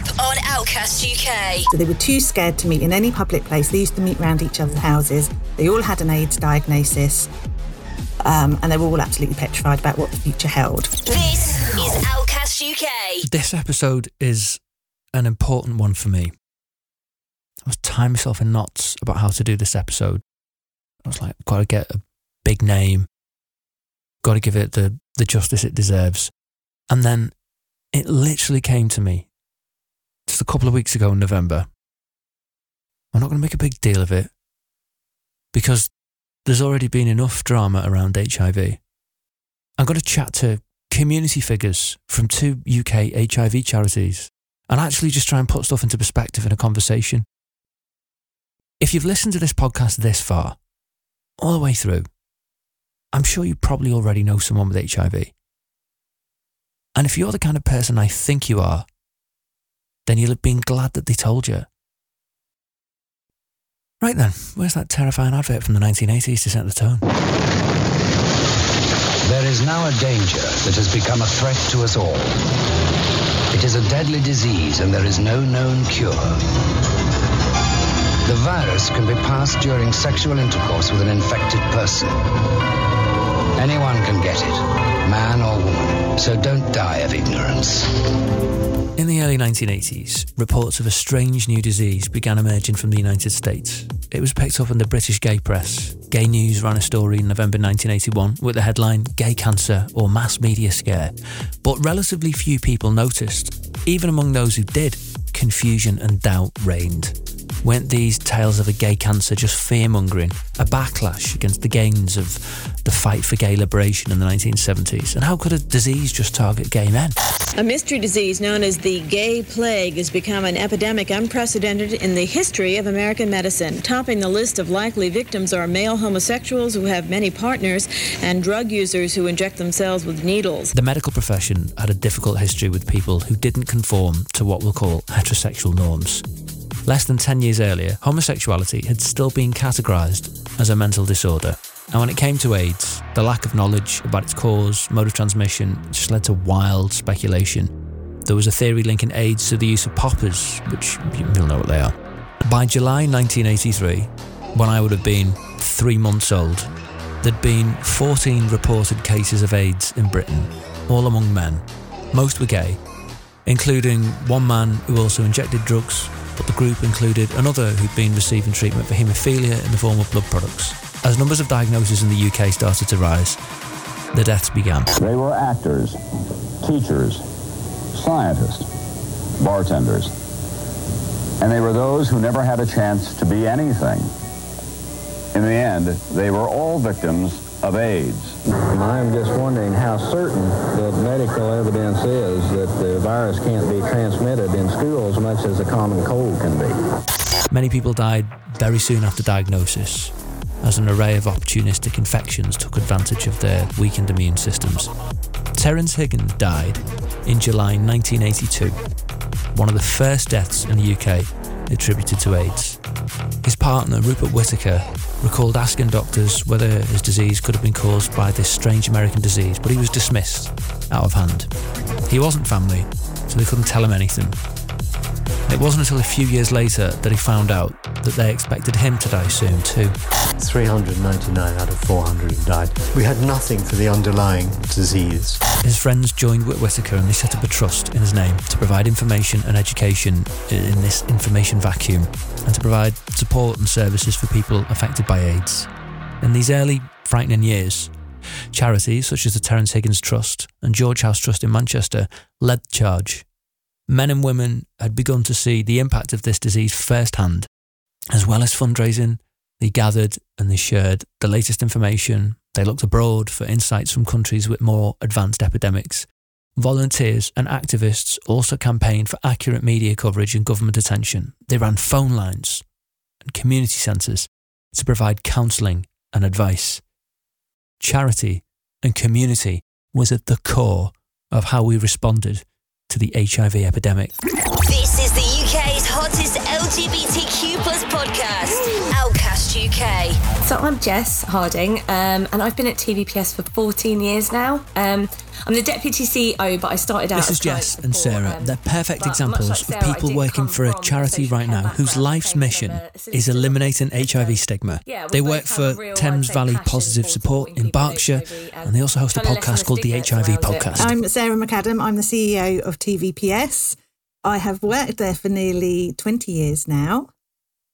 Up on Outcast UK. So they were too scared to meet in any public place. They used to meet around each other's houses. They all had an AIDS diagnosis. Um, and they were all absolutely petrified about what the future held. This is Outcast UK. This episode is an important one for me. I was tying myself in knots about how to do this episode. I was like, got to get a big name, got to give it the, the justice it deserves. And then it literally came to me just a couple of weeks ago in November. I'm not going to make a big deal of it because there's already been enough drama around HIV. I'm going to chat to community figures from two UK HIV charities and actually just try and put stuff into perspective in a conversation. If you've listened to this podcast this far, all the way through, I'm sure you probably already know someone with HIV. And if you're the kind of person I think you are, then you'll have been glad that they told you. Right then, where's that terrifying advert from the 1980s to set the tone? There is now a danger that has become a threat to us all. It is a deadly disease and there is no known cure. The virus can be passed during sexual intercourse with an infected person. Anyone can get it, man or woman, so don't die of ignorance. In the early 1980s, reports of a strange new disease began emerging from the United States. It was picked up in the British gay press. Gay News ran a story in November 1981 with the headline Gay Cancer or Mass Media Scare. But relatively few people noticed. Even among those who did, confusion and doubt reigned. Weren't these tales of a gay cancer just fear mongering, a backlash against the gains of the fight for gay liberation in the 1970s? And how could a disease just target gay men? A mystery disease known as the gay plague has become an epidemic unprecedented in the history of American medicine. Topping the list of likely victims are male homosexuals who have many partners and drug users who inject themselves with needles. The medical profession had a difficult history with people who didn't conform to what we'll call heterosexual norms. Less than 10 years earlier, homosexuality had still been categorised as a mental disorder. And when it came to AIDS, the lack of knowledge about its cause, mode of transmission, just led to wild speculation. There was a theory linking AIDS to the use of poppers, which you'll know what they are. By July 1983, when I would have been three months old, there'd been 14 reported cases of AIDS in Britain, all among men. Most were gay, including one man who also injected drugs, but the group included another who'd been receiving treatment for haemophilia in the form of blood products. As numbers of diagnoses in the UK started to rise, the deaths began. They were actors, teachers, scientists, bartenders. And they were those who never had a chance to be anything. In the end, they were all victims of AIDS. I'm just wondering how certain that medical evidence is that the virus can't be transmitted in school as much as a common cold can be. Many people died very soon after diagnosis, as an array of opportunistic infections took advantage of their weakened immune systems. Terence Higgins died in July 1982, one of the first deaths in the UK attributed to AIDS. His partner, Rupert Whitaker, recalled asking doctors whether his disease could have been caused by this strange American disease, but he was dismissed out of hand. He wasn't family, so they couldn't tell him anything. It wasn't until a few years later that he found out that they expected him to die soon too. 399 out of 400 died. We had nothing for the underlying disease. His friends joined Whitaker and they set up a trust in his name to provide information and education in this information vacuum and to provide support and services for people affected by AIDS. In these early, frightening years, charities such as the Terence Higgins Trust and George House Trust in Manchester led the charge. Men and women had begun to see the impact of this disease firsthand. As well as fundraising, they gathered and they shared the latest information. They looked abroad for insights from countries with more advanced epidemics. Volunteers and activists also campaigned for accurate media coverage and government attention. They ran phone lines and community centres to provide counselling and advice. Charity and community was at the core of how we responded to the HIV epidemic. This is the UK's hottest LGBTQ plus podcast, Outcast UK. So I'm Jess Harding, um, and I've been at TVPS for 14 years now. Um, I'm the deputy CEO, but I started out. This as is Jess client and support, Sarah. um, They're perfect examples like of Sarah, I people working for a charity right now whose life's mission a is eliminating. HIV stigma. Yeah, They work for Thames Valley Positive Support in Berkshire, HIV and they also host a trying to lessen podcast called the HIV around it. Podcast. I'm Sarah Macadam. I'm the CEO of TVPS. I have worked there for nearly 20 years now.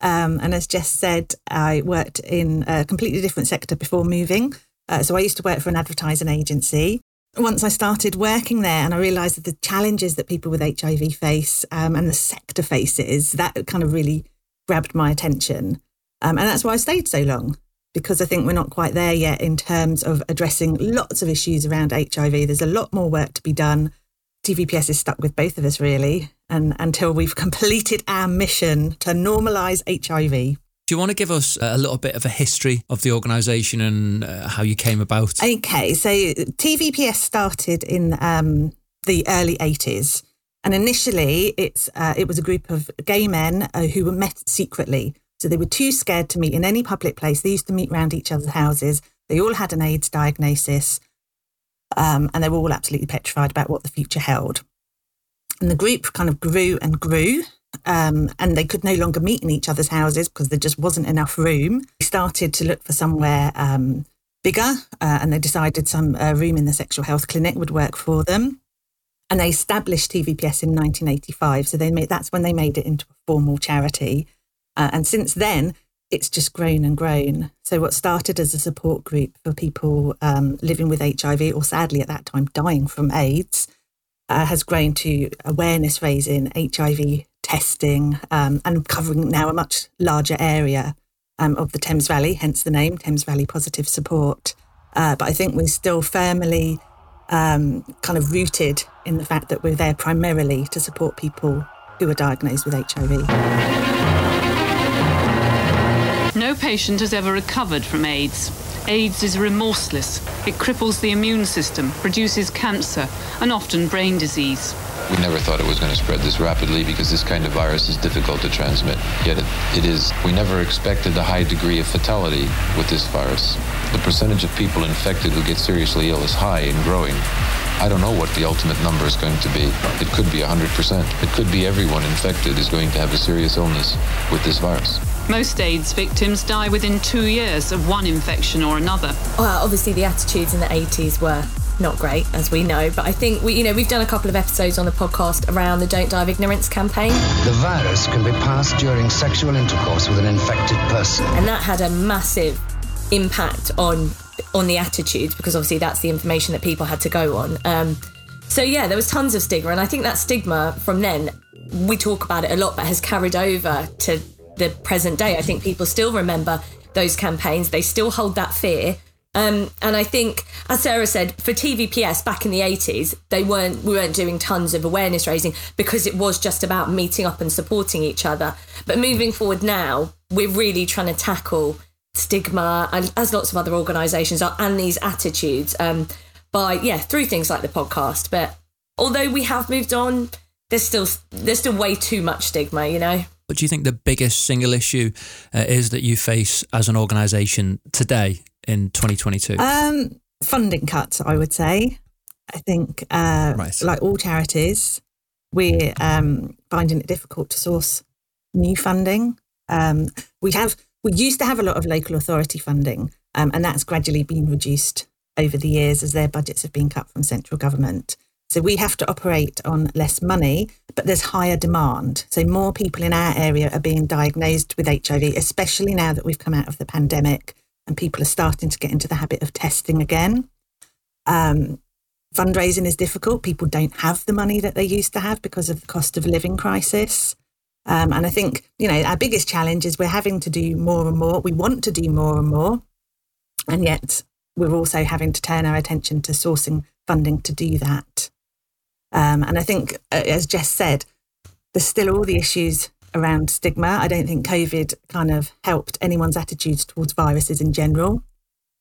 Um, and as Jess said, I worked in a completely different sector before moving. Uh, so I used to work for an advertising agency. Once I started working there and I realised that the challenges that people with HIV face um, and the sector faces, that kind of really grabbed my attention. Um, and that's why I stayed so long, because I think we're not quite there yet in terms of addressing lots of issues around HIV. There's a lot more work to be done. TVPS is stuck with both of us, really, and until we've completed our mission to normalise HIV. Do you want to give us a little bit of a history of the organisation and uh, how you came about? Okay, so TVPS started in um, the early 80s. And initially, it's uh, it was a group of gay men uh, who were met secretly. So they were too scared to meet in any public place. They used to meet around each other's houses. They all had an AIDS diagnosis, um, and they were all absolutely petrified about what the future held. And the group kind of grew and grew, um, and they could no longer meet in each other's houses because there just wasn't enough room. They started to look for somewhere um, bigger, uh, and they decided some uh, room in the sexual health clinic would work for them. And they established TVPS in 1985. So they made that's when they made it into a formal charity. Uh, and since then, it's just grown and grown. So what started as a support group for people um, living with HIV, or sadly at that time dying from AIDS, uh, has grown to awareness raising, HIV testing, um, and covering now a much larger area um, of the Thames Valley, hence the name Thames Valley Positive Support. Uh, but I think we're still firmly um, kind of rooted in the fact that we're there primarily to support people who are diagnosed with HIV. No patient has ever recovered from AIDS. AIDS is remorseless. It cripples the immune system, produces cancer, and often brain disease. We never thought it was going to spread this rapidly because this kind of virus is difficult to transmit. Yet it, it is. We never expected a high degree of fatality with this virus. The percentage of people infected who get seriously ill is high and growing. I don't know what the ultimate number is going to be. It could be 100%. It could be everyone infected is going to have a serious illness with this virus. Most AIDS victims die within two years of one infection or another. Well, obviously the attitudes in the 80s were not great, as we know. But I think we, you know, we've done a couple of episodes on the podcast around the Don't Die of Ignorance campaign, The virus can be passed during sexual intercourse with an infected person. and that had a massive impact on on the attitudes because obviously that's the information that people had to go on. Um, so yeah, there was tons of stigma, and I think that stigma from then we talk about it a lot, but has carried over to the present day. I think people still remember those campaigns; they still hold that fear. Um, and I think, as Sarah said, for TVPS back in the 80s, they weren't we weren't doing tons of awareness raising because it was just about meeting up and supporting each other. But moving forward now, we're really trying to tackle stigma and as lots of other organisations are and these attitudes um, by yeah through things like the podcast. But although we have moved on, there's still there's still way too much stigma, you know. What do you think the biggest single issue uh, is that you face as an organisation today in 2022? Um, funding cuts, I would say. I think, uh, Right. like all charities, we're um, finding it difficult to source new funding. Um, we have we used to have a lot of local authority funding, um, and that's gradually been reduced over the years as their budgets have been cut from central government. So we have to operate on less money, but there's higher demand. So more people in our area are being diagnosed with HIV, especially now that we've come out of the pandemic and people are starting to get into the habit of testing again. Um, fundraising is difficult. People don't have the money that they used to have because of the cost of living crisis. Um, and I think, you know, our biggest challenge is we're having to do more and more. We want to do more and more. And yet we're also having to turn our attention to sourcing funding to do that. Um, and I think, uh, as Jess said, there's still all the issues around stigma. I don't think COVID kind of helped anyone's attitudes towards viruses in general.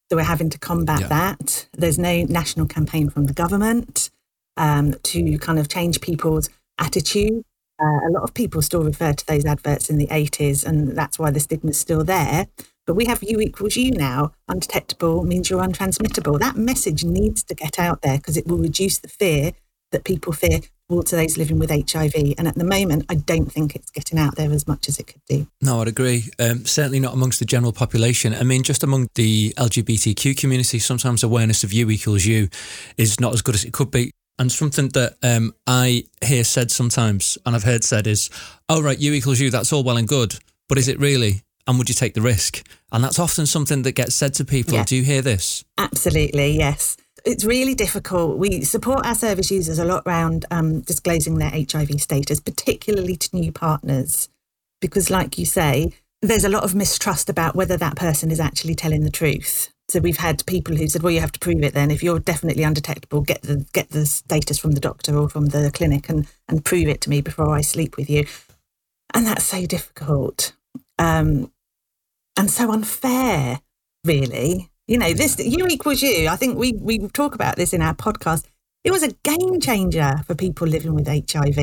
So we're having to combat Yeah. that. There's no national campaign from the government um, to kind of change people's attitude Uh, a lot of people still refer to those adverts in the 80s, and that's why the stigma's still there. But we have U equals U now. Undetectable means you're untransmittable. That message needs to get out there because it will reduce the fear that people fear towards those living with HIV. And at the moment, I don't think it's getting out there as much as it could do. No, I'd agree. Um, certainly not amongst the general population. I mean, just among the LGBTQ community, sometimes awareness of U equals U is not as good as it could be. And something that um, I hear said sometimes, and I've heard said, is, "Oh right, U equals U. That's all well and good, but is it really? And would you take the risk?" And that's often something that gets said to people. Yeah. Do you hear this? Absolutely, yes. It's really difficult. We support our service users a lot around um, disclosing their HIV status, particularly to new partners, because, like you say, there's a lot of mistrust about whether that person is actually telling the truth. So we've had people who said, "Well, you have to prove it. Then, if you're definitely undetectable, get the get the status from the doctor or from the clinic and and prove it to me before I sleep with you." And that's so difficult, um, and so unfair, really. You know, this U equals U. I think we we talk about this in our podcast. It was a game changer for people living with HIV.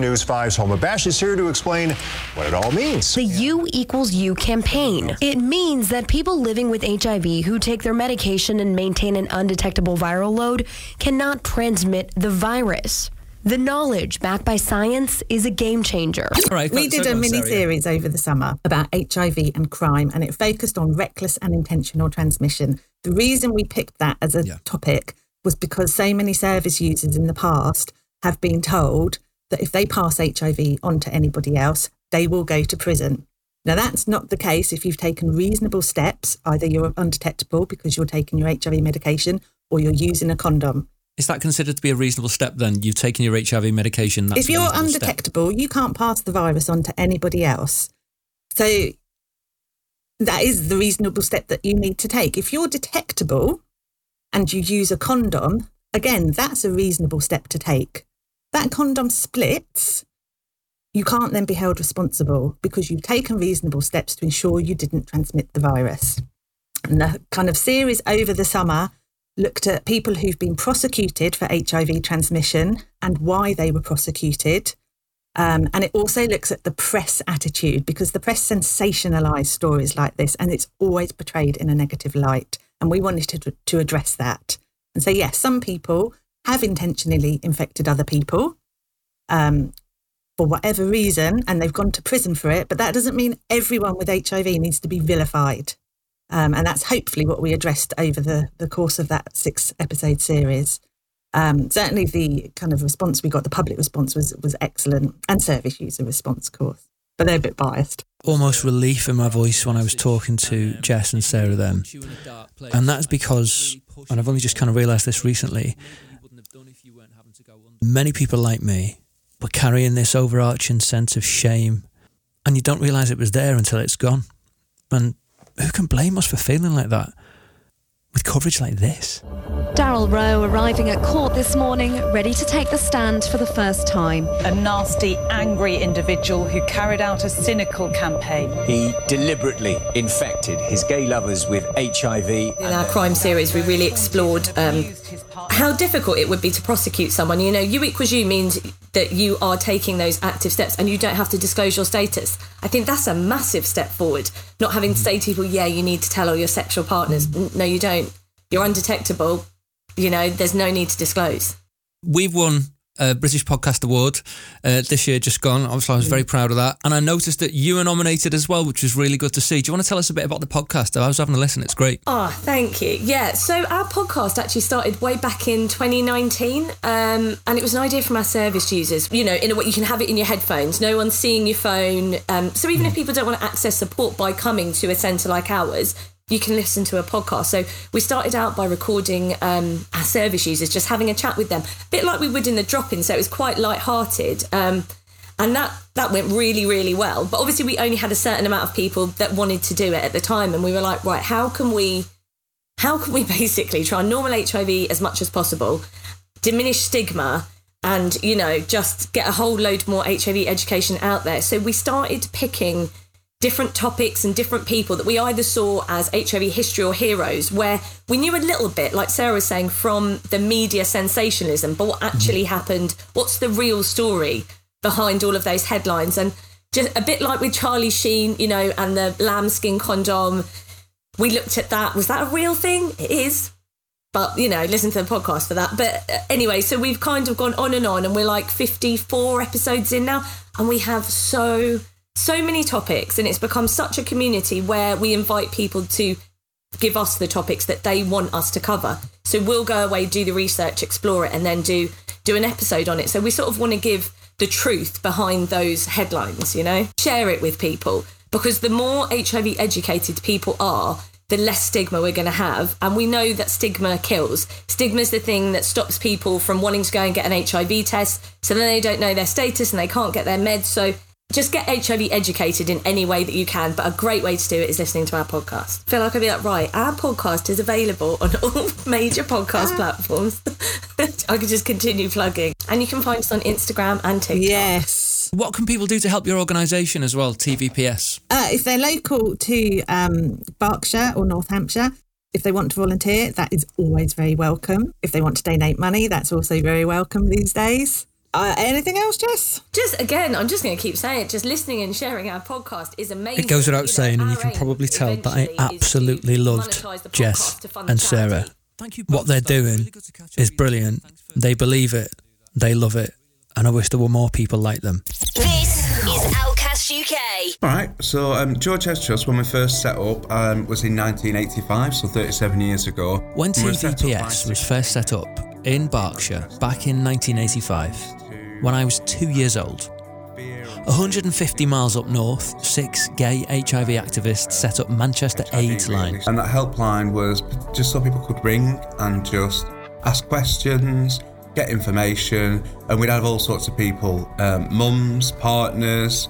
News 5's Homa Bash is here to explain what it all means. The U equals U campaign. It means that people living with HIV who take their medication and maintain an undetectable viral load cannot transmit the virus. The knowledge backed by science is a game changer. we did a mini series over the summer about HIV and crime, and it focused on reckless and intentional transmission. The reason we picked that as a topic was because so many service users in the past have been told that if they pass HIV on to anybody else, they will go to prison. Now, that's not the case if you've taken reasonable steps. Either you're undetectable because you're taking your HIV medication or you're using a condom. Is that considered to be a reasonable step then? You've taken your HIV medication. That's if you're reasonable step. undetectable, you can't pass the virus on to anybody else. So that is the reasonable step that you need to take. If you're detectable and you use a condom, again, that's a reasonable step to take. That condom splits, you can't then be held responsible because you've taken reasonable steps to ensure you didn't transmit the virus. And the kind of series over the summer looked at people who've been prosecuted for HIV transmission and why they were prosecuted. Um, and it also looks at the press attitude because the press sensationalise stories like this and it's always portrayed in a negative light. And we wanted to, to address that and say, yes, some people have intentionally infected other people um, for whatever reason and they've gone to prison for it. But that doesn't mean everyone with HIV needs to be vilified. Um, and that's hopefully what we addressed over the, the course of that six episode series. Um, certainly, the kind of response we got, the public response was was excellent, and service user response, of course, but they're a bit biased. Almost relief in my voice when I was talking to Jess and Sarah then, and that's because, and I've only just kind of realised this recently. Many people like me were carrying this overarching sense of shame, and you don't realise it was there until it's gone. And who can blame us for feeling like that with coverage like this? Daryl Rowe arriving at court this morning, ready to take the stand for the first time. A nasty, angry individual who carried out a cynical campaign. He deliberately infected his gay lovers with HIV. In our crime series, we really explored um, how difficult it would be to prosecute someone. You know, U equals U means that you are taking those active steps and you don't have to disclose your status. I think that's a massive step forward. Not having to say to people, yeah, you need to tell all your sexual partners. No, you don't. You're undetectable. You know, there's no need to disclose. We've won a British Podcast Award uh, this year, just gone. Obviously, I was very proud of that. And I noticed that you were nominated as well, which was really good to see. Do you want to tell us a bit about the podcast? I was having a listen, it's great. Oh, thank you. Yeah, so our podcast actually started way back in 2019, um, and it was an idea from our service users. You know, in a way, you can have it in your headphones. No one's seeing your phone. Um, so even if people don't want to access support by coming to a centre like ours, you can listen to a podcast. So we started out by recording um, our service users, just having a chat with them, a bit like we would in the drop-in. So it was quite light-hearted. Um, and that that went really really well but obviously we only had a certain amount of people that wanted to do it at the time and we were like right how can we how can we basically try and normal hiv as much as possible diminish stigma and you know just get a whole load more hiv education out there so we started picking different topics and different people that we either saw as hiv history or heroes where we knew a little bit like sarah was saying from the media sensationalism but what actually happened what's the real story behind all of those headlines. And just a bit like with Charlie Sheen, you know, and the lambskin condom, we looked at that. Was that a real thing? It is. But, you know, listen to the podcast for that. But uh, anyway, so we've kind of gone on and on, and we're like 54 episodes in now, and we have so, so many topics, and it's become such a community where we invite people to give us the topics that they want us to cover. So we'll go away, do the research, explore it, and then do do an episode on it. So we sort of want to give the truth behind those headlines, you know? Share it with people because the more HIV educated people are, the less stigma we're going to have. And we know that stigma kills. Stigma is the thing that stops people from wanting to go and get an HIV test. So then they don't know their status and they can't get their meds. So just get HIV educated in any way that you can. But a great way to do it is listening to our podcast. I feel like I'd be like, right, our podcast is available on all major podcast platforms. I could just continue plugging. And you can find us on Instagram and TikTok. Yes. What can people do to help your organisation as well, TVPS? Uh, if they're local to um, Berkshire or North Hampshire, if they want to volunteer, that is always very welcome. If they want to donate money, that's also very welcome these days. Uh, anything else, Jess? Just again, I'm just going to keep saying it. Just listening and sharing our podcast is amazing. It goes without You know, saying, and you can probably tell that I absolutely loved monetize the podcast Jess to fund and the charity. Sarah. What they're doing is brilliant. They believe it, they love it, and I wish there were more people like them. This is Outcast UK. All right, so um, George House Trust, when we first set up, um, was in 1985, so 37 years ago. When We were set up by TVPS was first set up in Berkshire back in 1985, when I was two years old, 150 miles up north, six gay HIV activists set up Manchester AIDS Line. And that helpline was just so people could ring and just ask questions, get information, and we'd have all sorts of people um, mums, partners,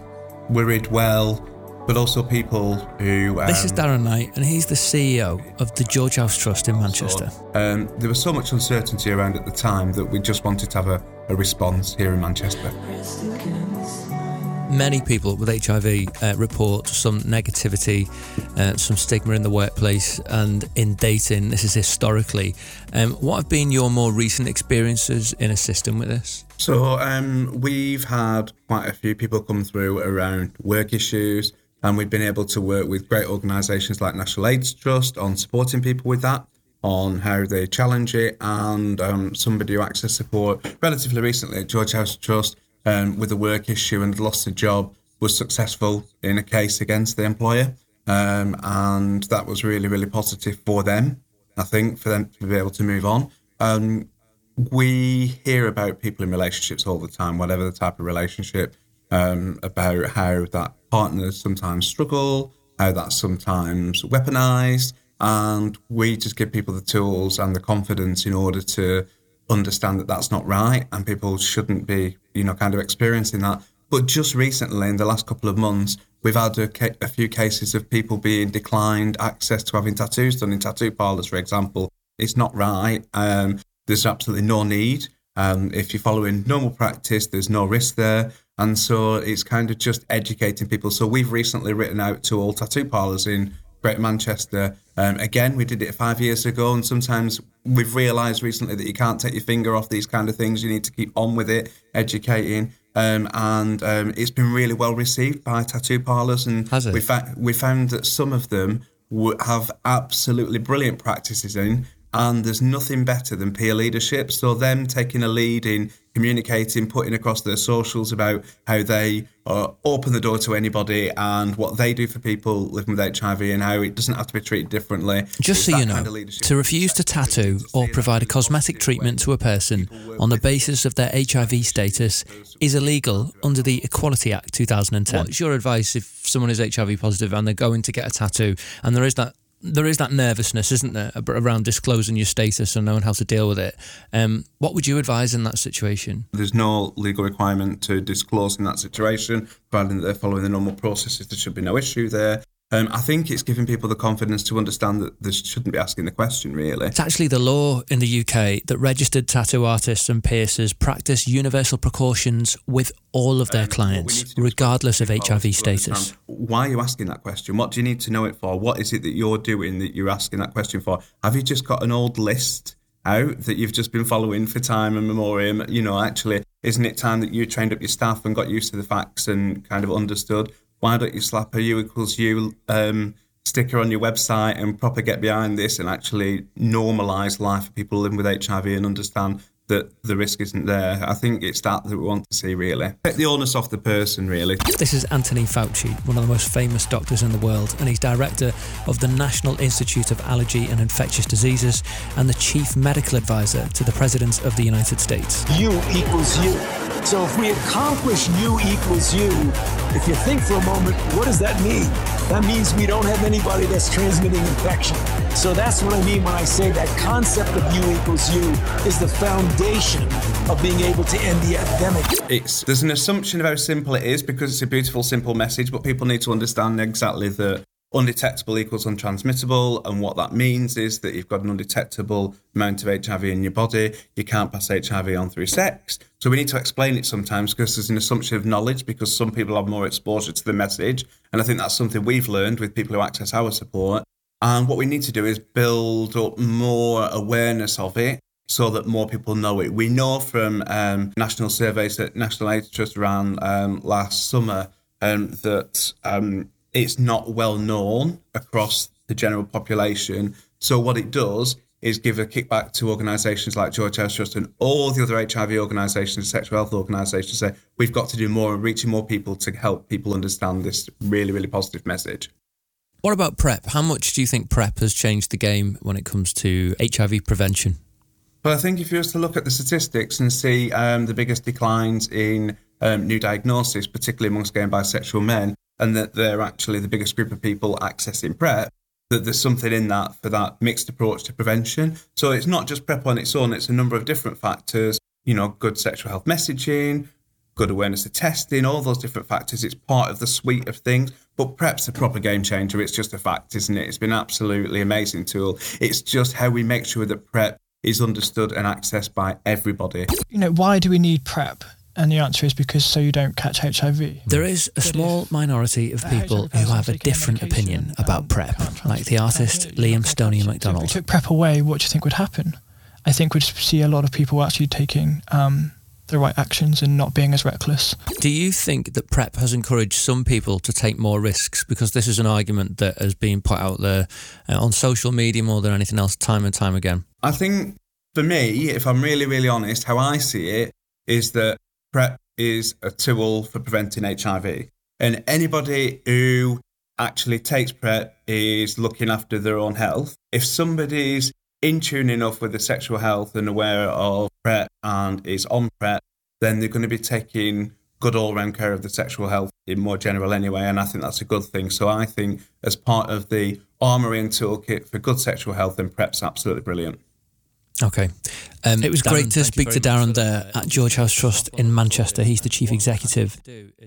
worried well, but also people who. Um, This is Darren Knight, and he's the CEO of the George House Trust in Manchester. Um, there was so much uncertainty around at the time that we just wanted to have a, a response here in Manchester. Many people with HIV uh, report some negativity, uh, some stigma in the workplace and in dating. This is historically. Um, what have been your more recent experiences in assisting with this? So um, we've had quite a few people come through around work issues, and we've been able to work with great organisations like National AIDS Trust on supporting people with that, on how they challenge it, and um, somebody who accessed support relatively recently at George House Trust um, with a work issue and lost a job was successful in a case against the employer, um, and that was really really positive for them. I think for them to be able to move on. Um, we hear about people in relationships all the time, whatever the type of relationship, um, about how that partners sometimes struggle, how that's sometimes weaponized. And we just give people the tools and the confidence in order to understand that that's not right and people shouldn't be, you know, kind of experiencing that. But just recently, in the last couple of months, we've had a, ca- a few cases of people being declined access to having tattoos done in tattoo parlors, for example. It's not right. Um, there's absolutely no need. Um, if you're following normal practice, there's no risk there. And so it's kind of just educating people. So we've recently written out to all tattoo parlours in Greater Manchester. Um, again, we did it five years ago, and sometimes we've realised recently that you can't take your finger off these kind of things. You need to keep on with it, educating. Um, and um, it's been really well received by tattoo parlours. And Has it? we, fa- we found that some of them w- have absolutely brilliant practices in, and there's nothing better than peer leadership. So them taking a lead in communicating, putting across their socials about how they uh, open the door to anybody and what they do for people living with HIV and how it doesn't have to be treated differently. Just It's so you know, kind of to refuse to tattoo or provide a cosmetic treatment to a person on the basis of their HIV status is illegal under the Equality Act 2010. What's your advice if someone is HIV positive and they're going to get a tattoo and there is that there is that nervousness, isn't there, around disclosing your status and knowing how to deal with it? Um, what would you advise in that situation? There's no legal requirement to disclose in that situation, providing that they're following the normal processes. There should be no issue there. Um, I think it's giving people the confidence to understand that they shouldn't be asking the question, really. It's actually the law in the UK that registered tattoo artists and piercers practice universal precautions with all of their clients, regardless of HIV status. Why are you asking that question? What do you need to know it for? What is it that you're doing that you're asking that question for? Have you just got an old list out that you've just been following for time and memoriam. You know, actually, isn't it time that you trained up your staff and got used to the facts and kind of understood? Why don't you slap a U equals U um, sticker on your website and proper get behind this and actually normalise life for people living with HIV and understand that the risk isn't there. I think it's that that we want to see really. Take the onus off the person really. This is Anthony Fauci, one of the most famous doctors in the world, and he's director of the National Institute of Allergy and Infectious Diseases and the chief medical advisor to the President of the United States. U equals U. So if we accomplish U equals U, if you think for a moment, what does that mean? That means we don't have anybody that's transmitting infection. So that's what I mean when I say that concept of U equals U is the foundation of being able to end the epidemic. It's there's an assumption of how simple it is because it's a beautiful, simple message, but people need to understand exactly that undetectable equals untransmittable, and what that means is that you've got an undetectable amount of HIV in your body. You can't pass HIV on through sex. So we need to explain it sometimes because there's an assumption of knowledge because some people have more exposure to the message, and I think that's something we've learned with people who access our support. And what we need to do is build up more awareness of it so that more people know it. We know from um, national surveys that National AIDS Trust ran um, last summer um, that um, it's not well known across the general population. So what it does is give a kickback to organisations like George House Trust and all the other HIV organisations, sexual health organisations. Say we've got to do more and reaching more people to help people understand this really, really positive message. What about PrEP? How much do you think PrEP has changed the game when it comes to HIV prevention? Well, I think if you were to look at the statistics and see um, the biggest declines in um, new diagnoses, particularly amongst gay and bisexual men, and that they're actually the biggest group of people accessing PrEP, that there's something in that for that mixed approach to prevention. So it's not just PrEP on its own, it's a number of different factors, you know, good sexual health messaging, good awareness of testing, all those different factors. It's part of the suite of things. But PrEP's a proper game changer. It's just a fact, isn't it? It's been absolutely amazing tool. It's just how we make sure that PrEP is understood and accessed by everybody. You know, why do we need PrEP? And the answer is because so you don't catch HIV. There is a small minority of people who have a different opinion about PrEP, like the artist Liam Stoney If we took PrEP away, what do you think would happen? I think we'd see a lot of people actually taking um, the right actions and not being as reckless. Do you think that PrEP has encouraged some people to take more risks? Because this is an argument that has been put out there uh, on social media more than anything else, time and time again. I think for me, if I'm really, really honest, how I see it is that PrEP is a tool for preventing HIV. And anybody who actually takes PrEP is looking after their own health. If somebody's in tune enough with their sexual health and aware of PrEP and is on PrEP, then they're going to be taking good all round care of the sexual health in more general anyway. And I think that's a good thing. So I think as part of the armoury and toolkit for good sexual health, then PrEP's absolutely brilliant. Okay. Um, it was Darren, great to speak to Darren there at George House Trust in Manchester. He's the chief executive.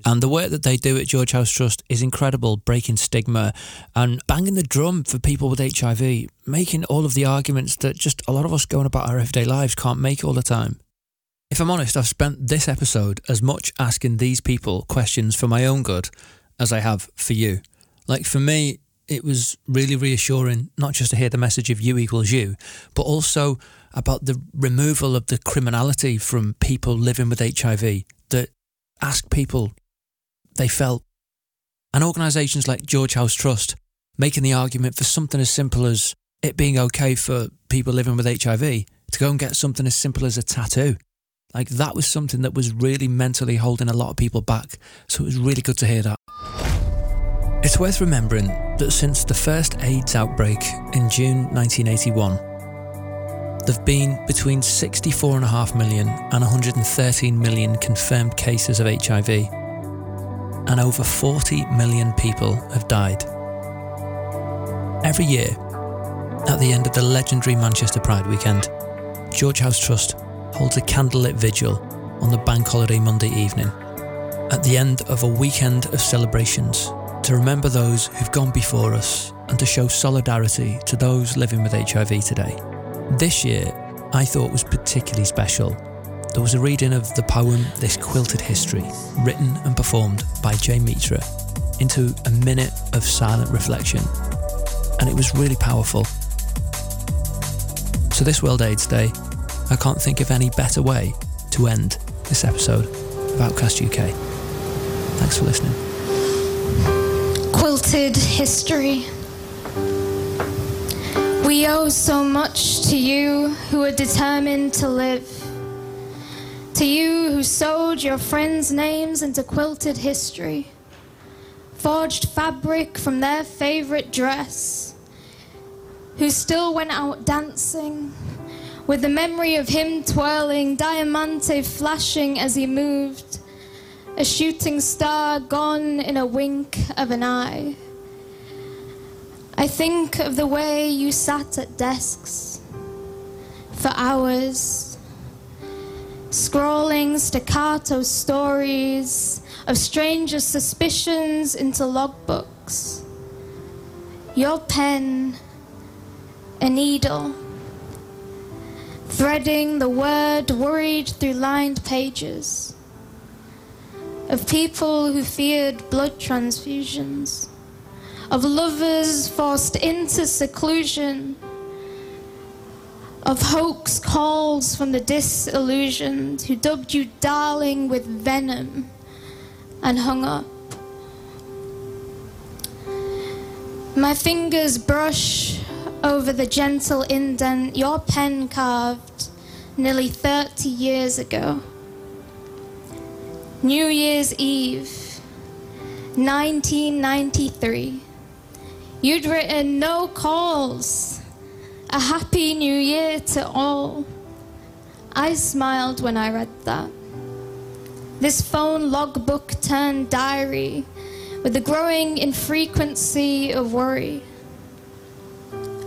And the work that they do at George House Trust is incredible, breaking stigma and banging the drum for people with HIV, making all of the arguments that just a lot of us going about our everyday lives can't make all the time. If I'm honest, I've spent this episode as much asking these people questions for my own good as I have for you. Like for me, it was really reassuring not just to hear the message of U equals U, but also about the removal of the criminality from people living with HIV that ask people they felt. And organisations like George House Trust making the argument for something as simple as it being okay for people living with HIV to go and get something as simple as a tattoo. Like that was something that was really mentally holding a lot of people back. So it was really good to hear that. It's worth remembering that since the first AIDS outbreak in June 1981, there've been between 64.5 million and 113 million confirmed cases of HIV, and over 40 million people have died. Every year, at the end of the legendary Manchester Pride weekend, George House Trust holds a candlelit vigil on the bank holiday Monday evening. At the end of a weekend of celebrations, to remember those who've gone before us and to show solidarity to those living with HIV today. This year, I thought was particularly special. There was a reading of the poem This Quilted History, written and performed by Jay Mitra, into a minute of silent reflection. And it was really powerful. So, this World AIDS Day, I can't think of any better way to end this episode of Outcast UK. Thanks for listening. Quilted history. We owe so much to you who are determined to live. To you who sewed your friends' names into quilted history, forged fabric from their favorite dress, who still went out dancing with the memory of him twirling, diamante flashing as he moved, a shooting star gone in a wink of an eye. I think of the way you sat at desks for hours, scrolling staccato stories of strangers' suspicions into logbooks. Your pen, a needle, threading the word worried through lined pages of people who feared blood transfusions of lovers forced into seclusion, of hoax calls from the disillusioned who dubbed you darling with venom and hung up. My fingers brush over the gentle indent your pen carved nearly 30 years ago. New Year's Eve, 1993. You'd written no calls. A happy new year to all. I smiled when I read that. This phone logbook turned diary with the growing infrequency of worry.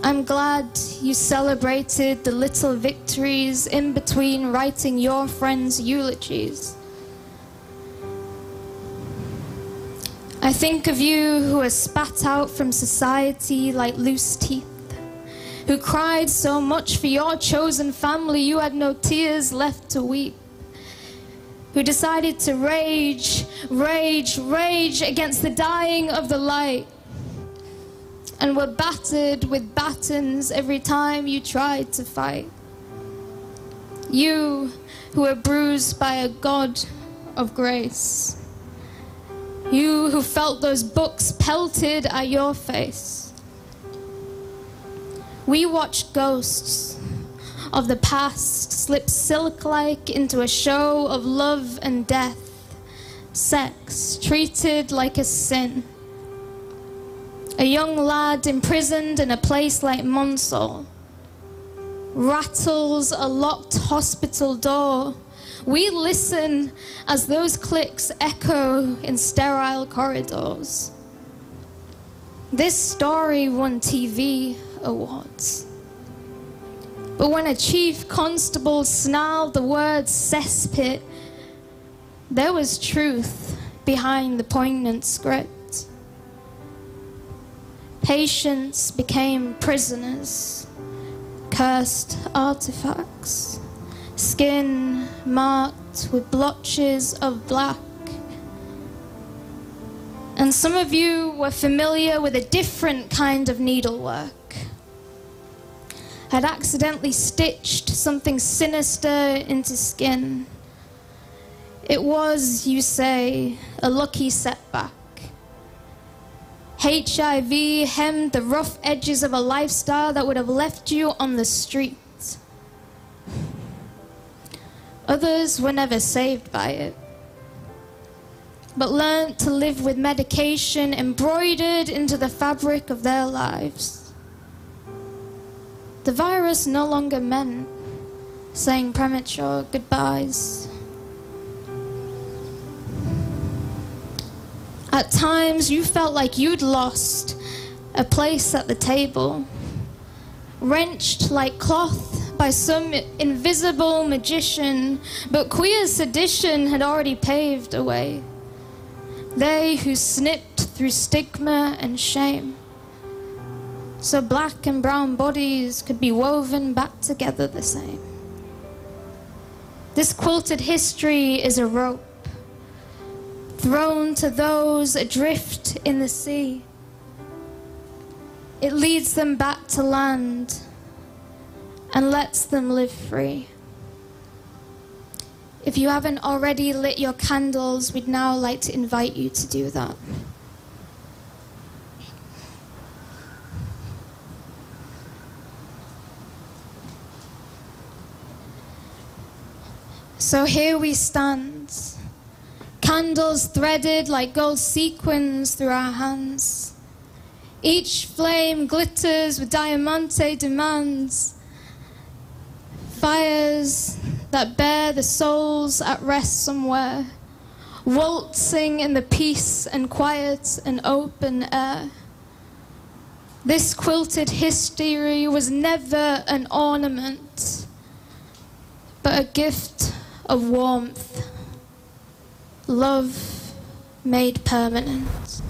I'm glad you celebrated the little victories in between writing your friends' eulogies. I think of you who are spat out from society like loose teeth, who cried so much for your chosen family you had no tears left to weep, who decided to rage, rage, rage against the dying of the light, and were battered with batons every time you tried to fight. You who were bruised by a God of grace. You who felt those books pelted at your face. We watched ghosts of the past slip silk like into a show of love and death, sex treated like a sin. A young lad imprisoned in a place like Monsall rattles a locked hospital door we listen as those clicks echo in sterile corridors. This story won TV awards. But when a chief constable snarled the word cesspit, there was truth behind the poignant script. Patients became prisoners, cursed artifacts skin marked with blotches of black. And some of you were familiar with a different kind of needlework. Had accidentally stitched something sinister into skin. It was, you say, a lucky setback. HIV hemmed the rough edges of a lifestyle that would have left you on the street. Others were never saved by it, but learned to live with medication embroidered into the fabric of their lives. The virus no longer meant saying premature goodbyes. At times, you felt like you'd lost a place at the table, wrenched like cloth by some invisible magician, but queer sedition had already paved a way. They who snipped through stigma and shame. So black and brown bodies could be woven back together the same. This quilted history is a rope thrown to those adrift in the sea. It leads them back to land and lets them live free. If you haven't already lit your candles, we'd now like to invite you to do that. So here we stand, candles threaded like gold sequins through our hands. Each flame glitters with diamante demands, fires that bear the souls at rest somewhere, waltzing in the peace and quiet and open air. This quilted history was never an ornament, but a gift of warmth, love made permanent.